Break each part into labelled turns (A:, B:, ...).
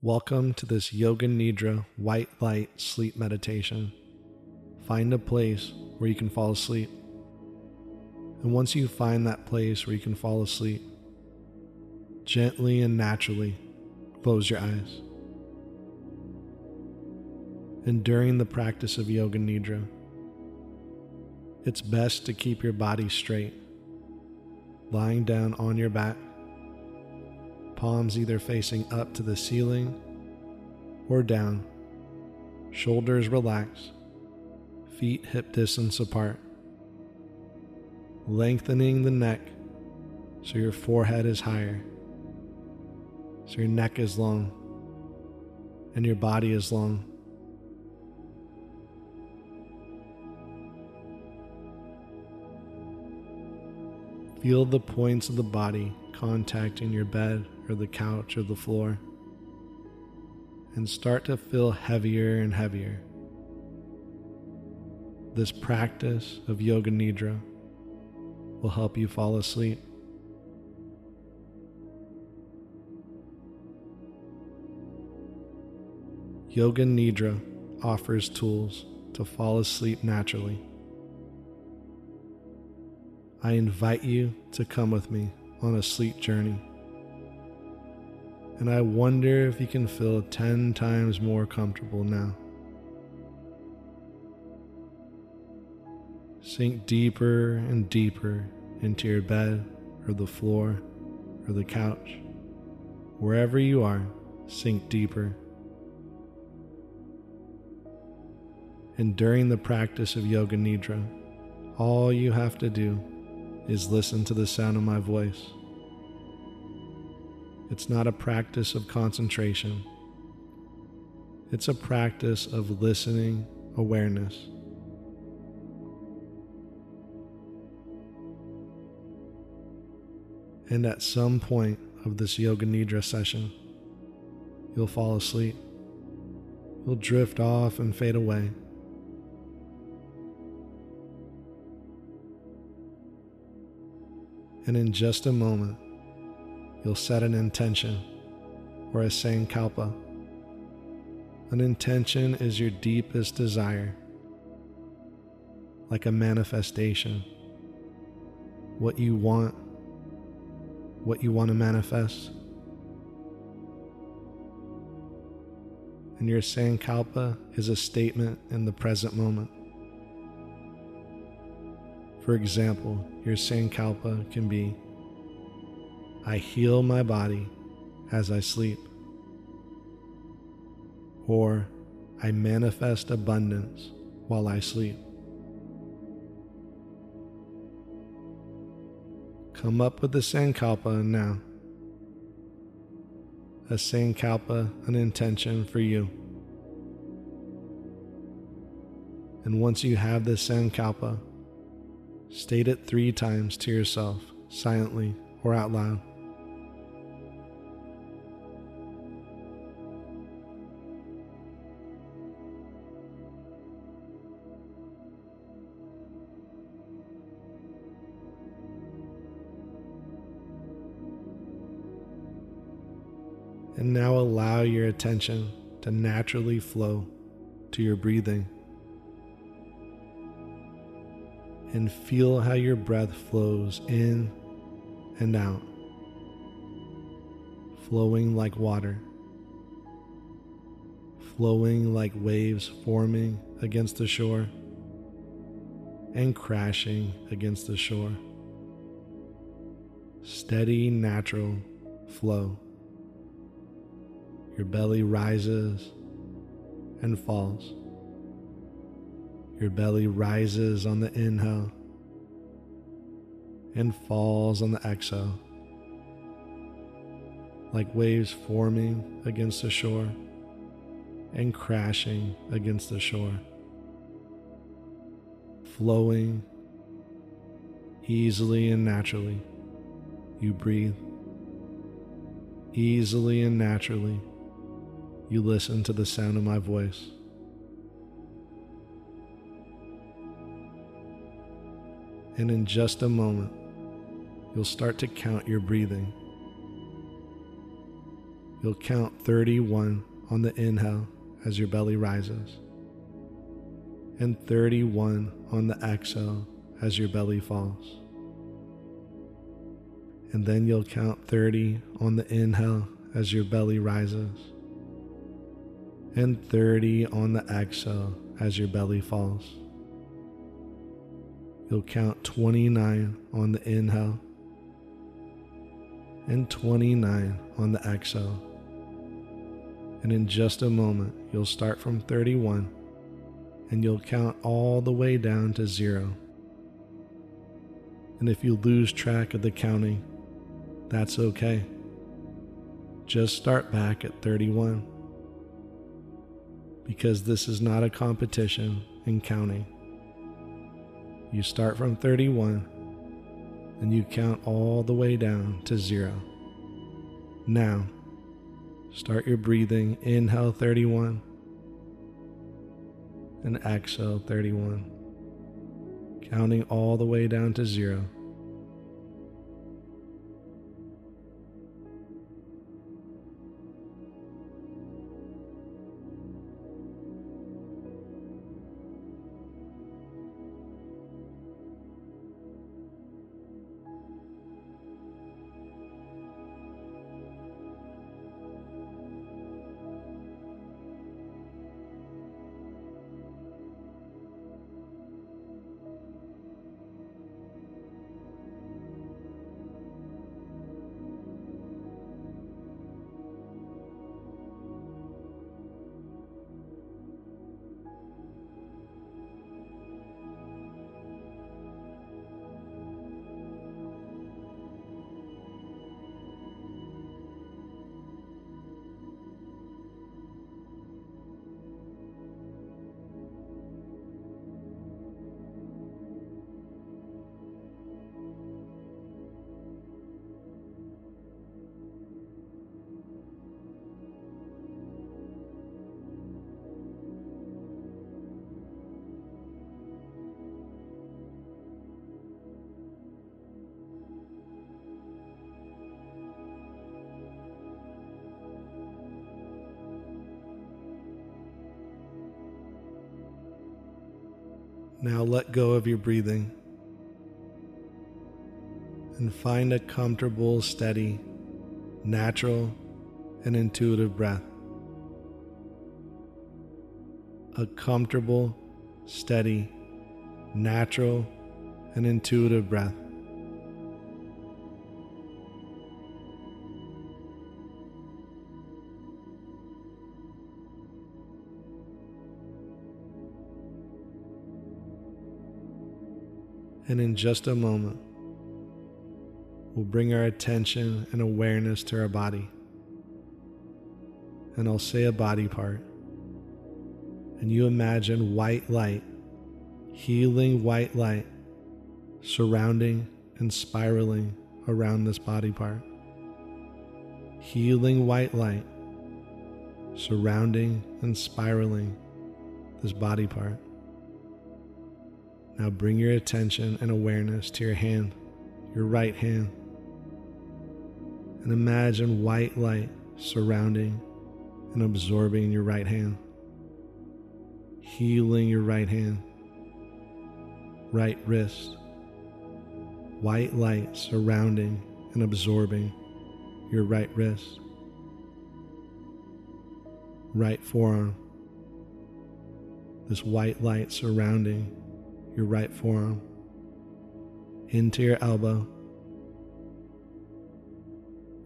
A: Welcome to this Yoga Nidra white light sleep meditation. Find a place where you can fall asleep. And once you find that place where you can fall asleep, gently and naturally close your eyes. And during the practice of Yoga Nidra, it's best to keep your body straight, lying down on your back palms either facing up to the ceiling or down, shoulders relaxed, feet hip distance apart, lengthening the neck so your forehead is higher, so your neck is long and your body is long. Feel the points of the body contacting your bed or the couch or the floor and start to feel heavier and heavier. This practice of Yoga Nidra will help you fall asleep. Yoga Nidra offers tools to fall asleep naturally. I invite you to come with me on a sleep journey and I wonder if you can feel 10 times more comfortable now. Sink deeper and deeper into your bed or the floor or the couch. Wherever you are, sink deeper. And during the practice of Yoga Nidra, all you have to do is listen to the sound of my voice. It's not a practice of concentration, it's a practice of listening awareness. And at some point of this Yoga Nidra session, you'll fall asleep. You'll drift off and fade away. And in just a moment, you'll set an intention or a sankalpa. An intention is your deepest desire, like a manifestation. What you want, what you want to manifest. And your sankalpa is a statement in the present moment. For example, your sankalpa can be I heal my body as I sleep. Or I manifest abundance while I sleep. Come up with a Sankalpa now. A Sankalpa, an intention for you. And once you have this Sankalpa, state it three times to yourself, silently or out loud. Now allow your attention to naturally flow to your breathing. And feel how your breath flows in and out, flowing like water, flowing like waves forming against the shore and crashing against the shore. Steady, natural flow. Your belly rises and falls. Your belly rises on the inhale and falls on the exhale, like waves forming against the shore. and crashing against the shore. Flowing easily and naturally, you breathe. Easily and naturally, you listen to the sound of my voice. And in just a moment, you'll start to count your breathing. You'll count 31 on the inhale as your belly rises, and 31 on the exhale as your belly falls. And then you'll count 30 on the inhale as your belly rises, and 30 on the exhale as your belly falls. You'll count 29 on the inhale and 29 on the exhale. And in just a moment, you'll start from 31 and you'll count all the way down to zero. And if you lose track of the counting, that's okay. Just start back at 31 because this is not a competition in counting. You start from 31 and you count all the way down to zero. Now, start your breathing. Inhale 31 and exhale 31, counting all the way down to zero. Now let go of your breathing and find a comfortable, steady, natural, and intuitive breath. A comfortable, steady, natural, and intuitive breath. And in just a moment, we'll bring our attention and awareness to our body. And I'll say a body part. And you imagine white light, healing white light, surrounding and spiraling around this body part. Healing white light, surrounding and spiraling this body part. Now bring your attention and awareness to your hand, your right hand, and imagine white light surrounding and absorbing your right hand, healing your right hand, right wrist, white light surrounding and absorbing your right wrist, right forearm, this white light surrounding your right forearm into your elbow,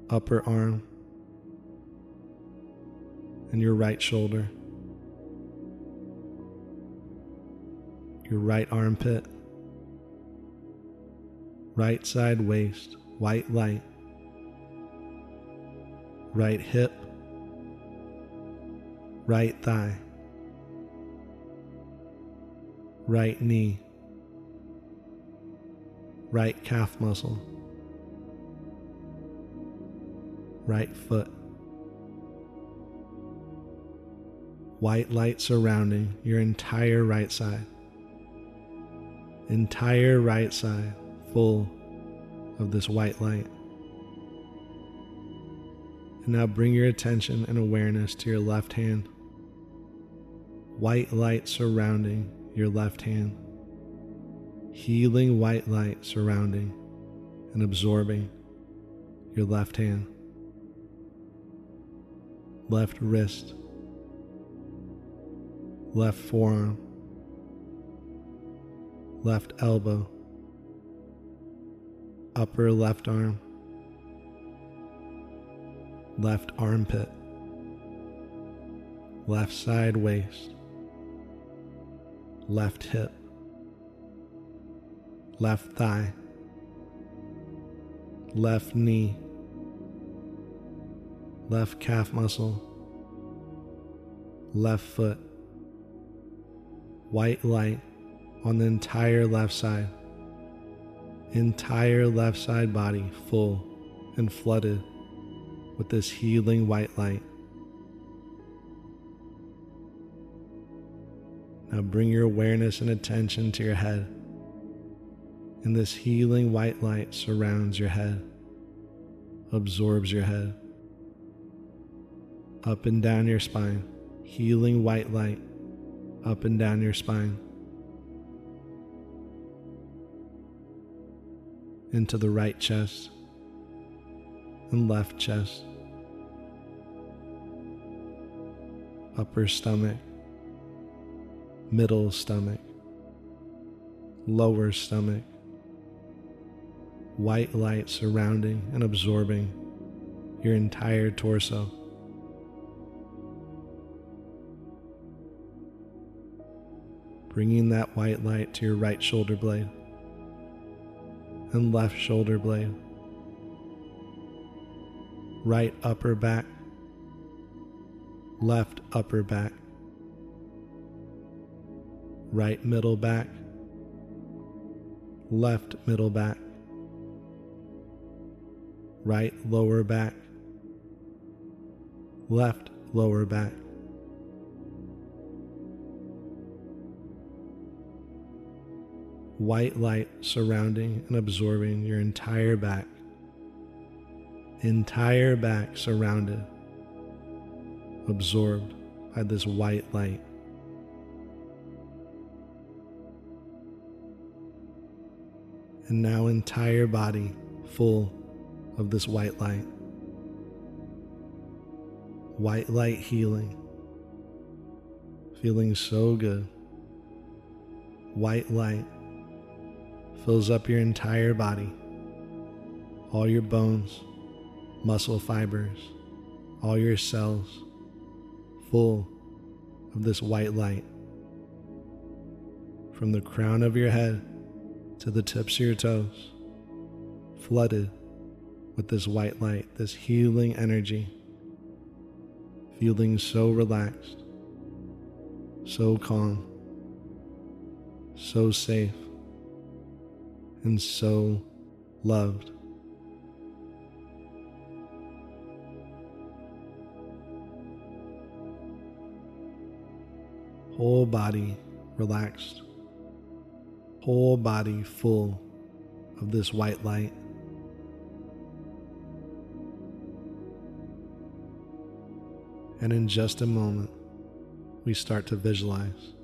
A: upper arm, and your right shoulder, your right armpit, right side waist, white light, right hip, right thigh, right knee, right calf muscle, right foot. White light surrounding your entire right side. Entire right side full of this white light. And now bring your attention and awareness to your left hand. White light surrounding your left hand. Healing white light surrounding and absorbing your left hand. Left wrist. Left forearm. Left elbow. Upper left arm left armpit, left side waist, left hip, left thigh, left knee, left calf muscle, left foot, white light on the entire left side, entire left side body full and flooded with this healing white light. Now bring your awareness and attention to your head. And this healing white light surrounds your head, absorbs your head, up and down your spine, healing white light up and down your spine, into the right chest and left chest, upper stomach, middle stomach, lower stomach, white light surrounding and absorbing your entire torso. Bringing that white light to your right shoulder blade and left shoulder blade right upper back, left upper back, right middle back, left middle back, right lower back, left lower back. White light surrounding and absorbing your entire back entire back surrounded, absorbed by this white light. And now, entire body full of this white light. White light healing, feeling so good. White light fills up your entire body, all your bones muscle fibers, all your cells full of this white light. From the crown of your head to the tips of your toes, flooded with this white light, this healing energy, feeling so relaxed, so calm, so safe, and so loved. whole body relaxed, whole body full of this white light. And in just a moment, we start to visualize.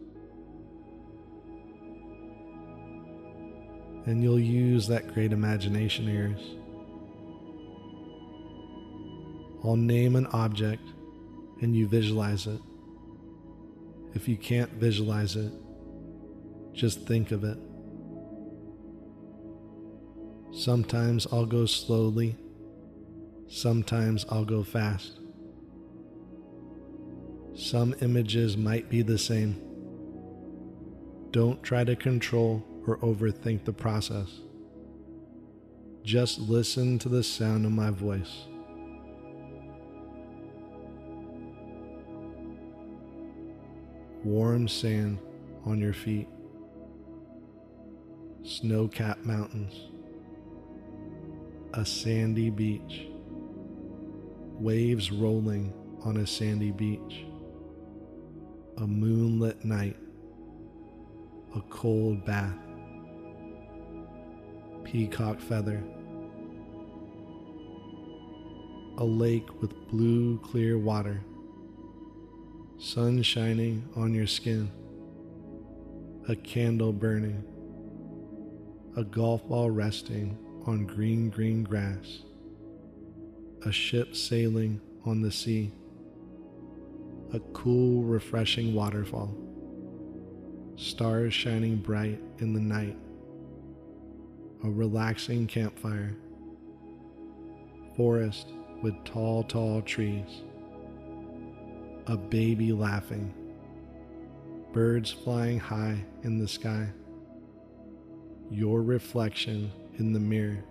A: And you'll use that great imagination ears. I'll name an object and you visualize it. If you can't visualize it, just think of it. Sometimes I'll go slowly, sometimes I'll go fast. Some images might be the same. Don't try to control or overthink the process. Just listen to the sound of my voice. warm sand on your feet, snow capped mountains, a sandy beach, waves rolling on a sandy beach, a moonlit night, a cold bath, peacock feather, a lake with blue clear water, sun shining on your skin, a candle burning, a golf ball resting on green, green grass, a ship sailing on the sea, a cool, refreshing waterfall, stars shining bright in the night, a relaxing campfire, forest with tall, tall trees, a baby laughing, birds flying high in the sky, your reflection in the mirror,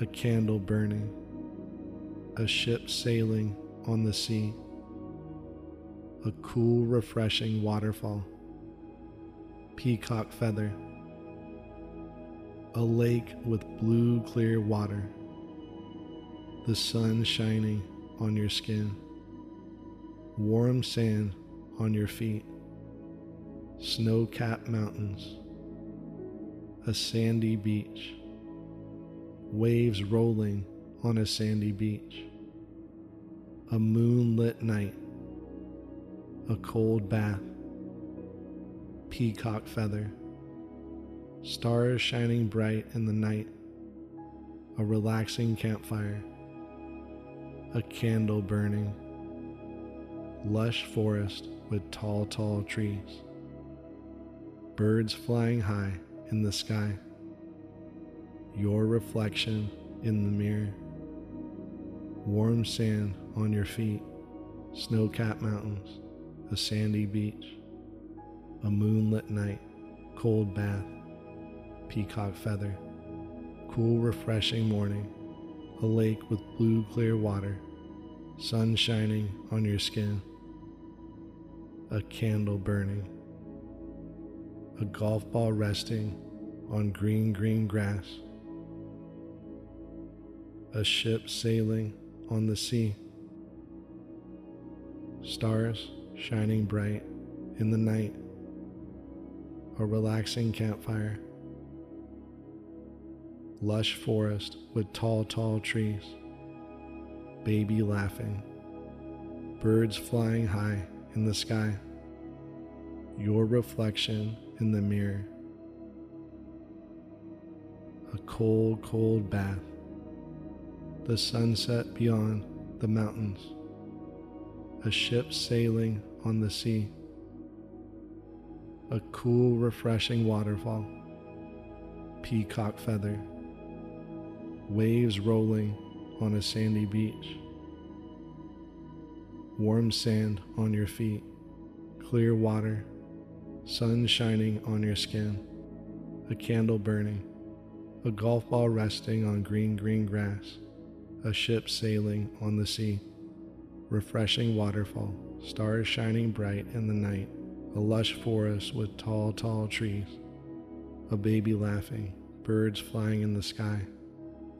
A: a candle burning, a ship sailing on the sea, a cool, refreshing waterfall, peacock feather, a lake with blue, clear water, the sun shining on your skin, warm sand on your feet, snow capped mountains, a sandy beach, waves rolling on a sandy beach, a moonlit night, a cold bath, peacock feather, stars shining bright in the night, a relaxing campfire, a candle burning, lush forest with tall, tall trees, birds flying high in the sky, your reflection in the mirror, warm sand on your feet, snow capped mountains, a sandy beach, a moonlit night, cold bath, peacock feather, cool, refreshing morning, a lake with blue, clear water, sun shining on your skin, a candle burning, a golf ball resting on green, green grass, a ship sailing on the sea, stars shining bright in the night, a relaxing campfire, lush forest with tall, tall trees, baby laughing, birds flying high in the sky, your reflection in the mirror, a cold, cold bath, the sunset beyond the mountains, a ship sailing on the sea, a cool, refreshing waterfall, peacock feather, waves rolling on a sandy beach, warm sand on your feet, clear water, sun shining on your skin, a candle burning, a golf ball resting on green, green grass, a ship sailing on the sea, refreshing waterfall, stars shining bright in the night, a lush forest with tall, tall trees, a baby laughing, birds flying in the sky,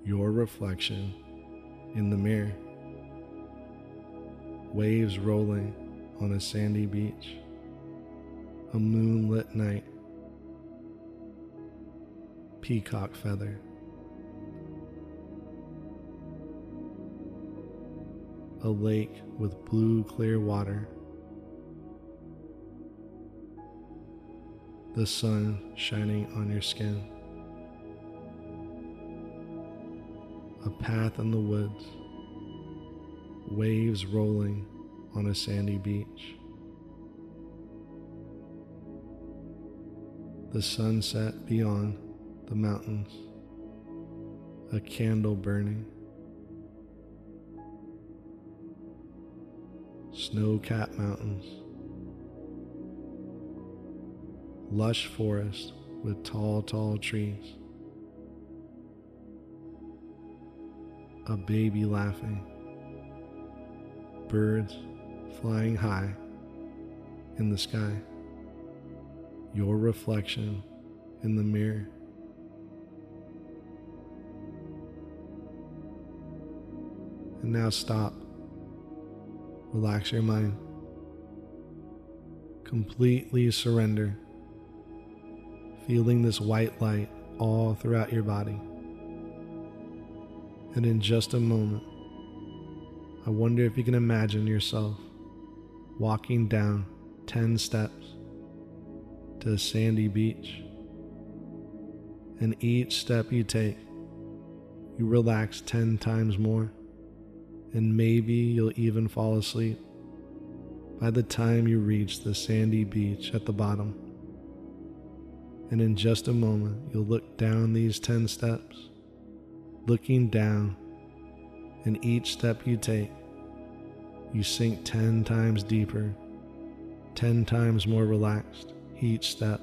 A: your reflection in the mirror, waves rolling on a sandy beach, a moonlit night, peacock feather. A lake with blue clear water. The sun shining on your skin. A path in the woods. Waves rolling on a sandy beach. The sunset beyond the mountains. A candle burning. Snow capped mountains. Lush forest with tall, tall trees. A baby laughing. Birds flying high in the sky, your reflection in the mirror. And now stop. Relax your mind. Completely surrender. Feeling this white light all throughout your body. And in just a moment, I wonder if you can imagine yourself walking down 10 steps to a sandy beach. And each step you take, you relax 10 times more and maybe you'll even fall asleep by the time you reach the sandy beach at the bottom. And in just a moment, you'll look down these 10 steps, looking down, and each step you take, you sink 10 times deeper, 10 times more relaxed each step,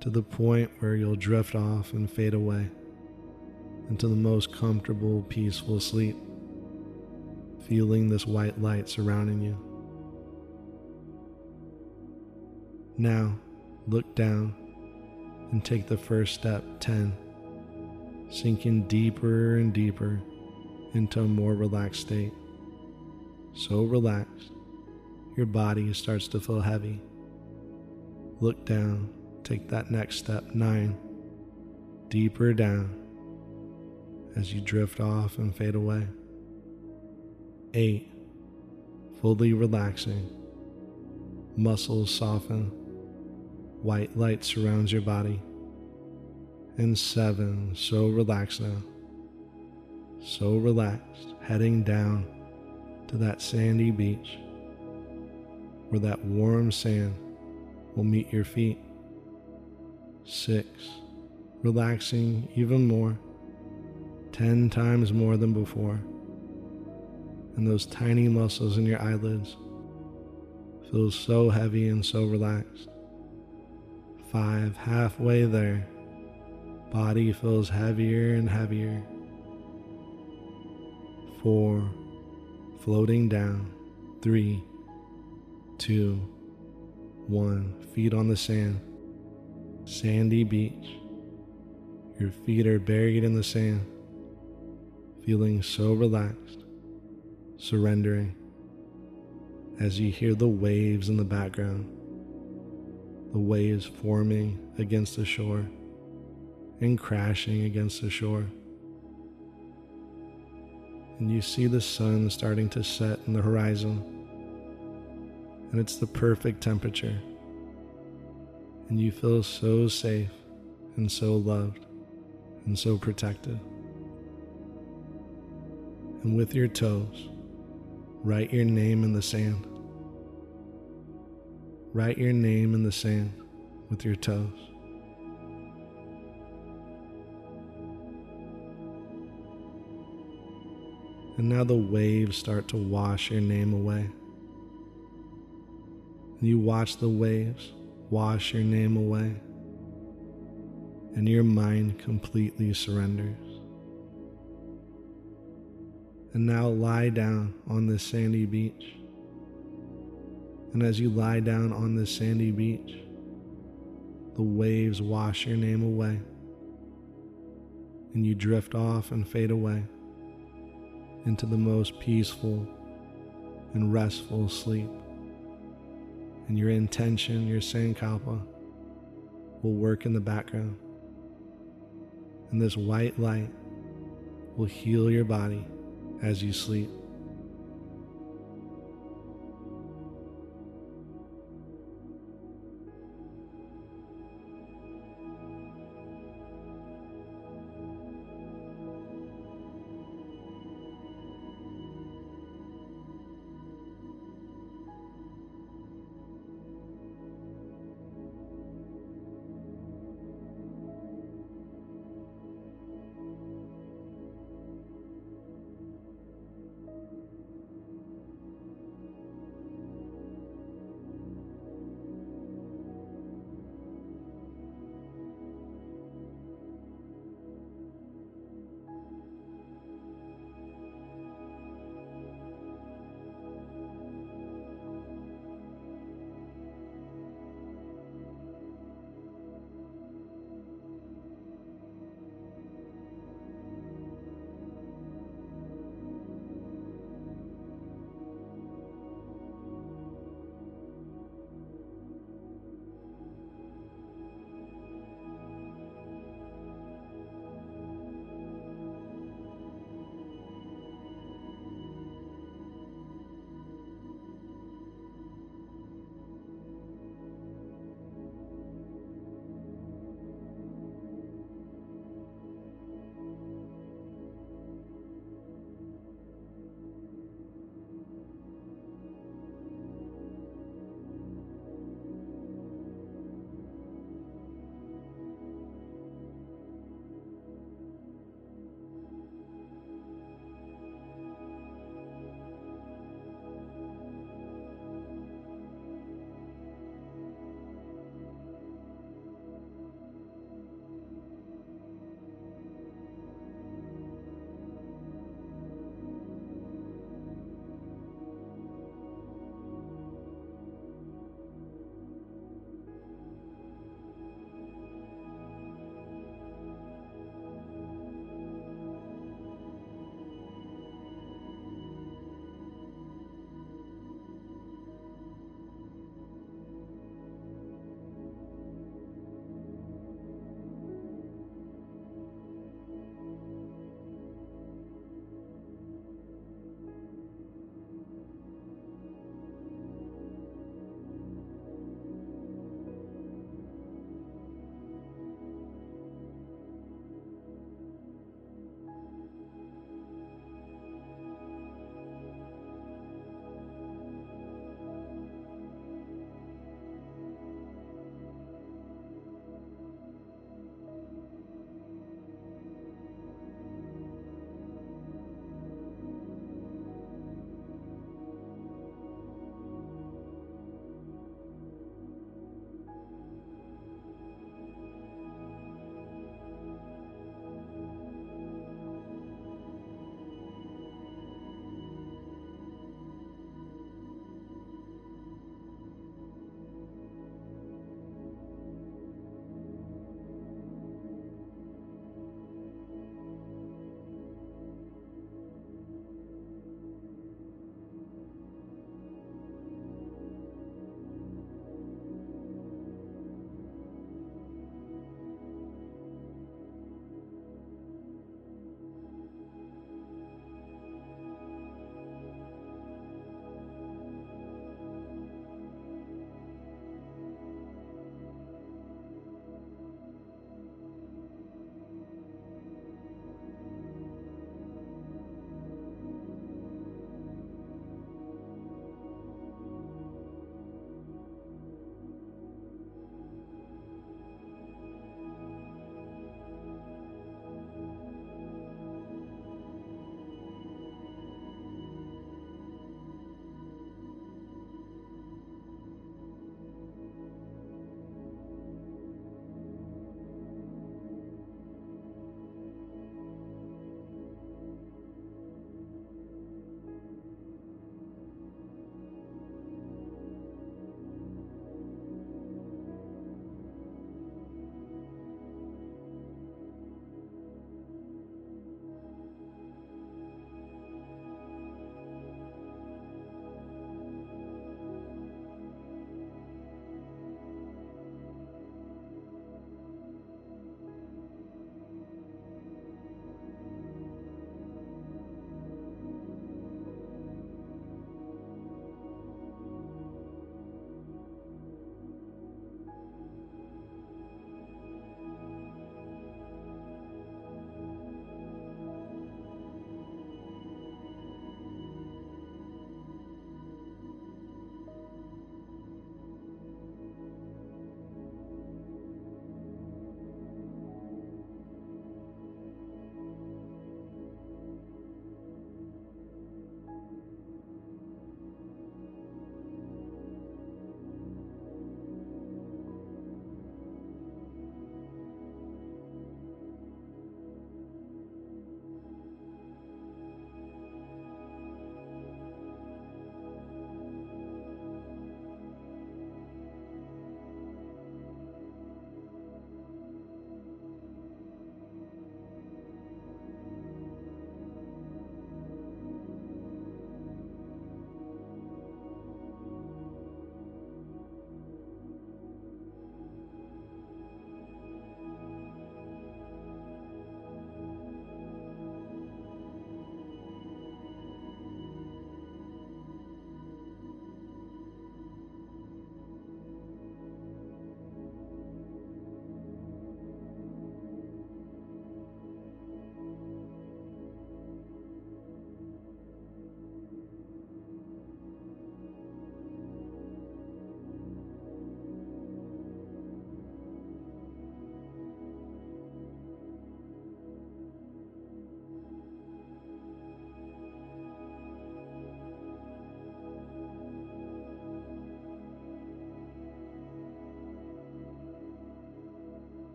A: to the point where you'll drift off and fade away into the most comfortable, peaceful sleep feeling this white light surrounding you. Now, look down and take the first step 10, sinking deeper and deeper into a more relaxed state. So relaxed, your body starts to feel heavy. Look down, take that next step 9, deeper down as you drift off and fade away. 8. Fully relaxing. Muscles soften. White light surrounds your body. And 7. So relaxed now. So relaxed, heading down to that sandy beach where that warm sand will meet your feet. 6. Relaxing even more, 10 times more than before and those tiny muscles in your eyelids feel so heavy and so relaxed. Five, halfway there, body feels heavier and heavier. Four, floating down. Three, two, one, feet on the sand. Sandy beach. Your feet are buried in the sand, feeling so relaxed surrendering as you hear the waves in the background, the waves forming against the shore and crashing against the shore. And you see the sun starting to set in the horizon, and it's the perfect temperature. And you feel so safe and so loved and so protected. And with your toes, Write your name in the sand. Write your name in the sand with your toes. And now the waves start to wash your name away. And you watch the waves wash your name away. And your mind completely surrenders. And now lie down on this sandy beach. And as you lie down on this sandy beach, the waves wash your name away. And you drift off and fade away into the most peaceful and restful sleep. And your intention, your sankalpa, will work in the background. And this white light will heal your body as you sleep.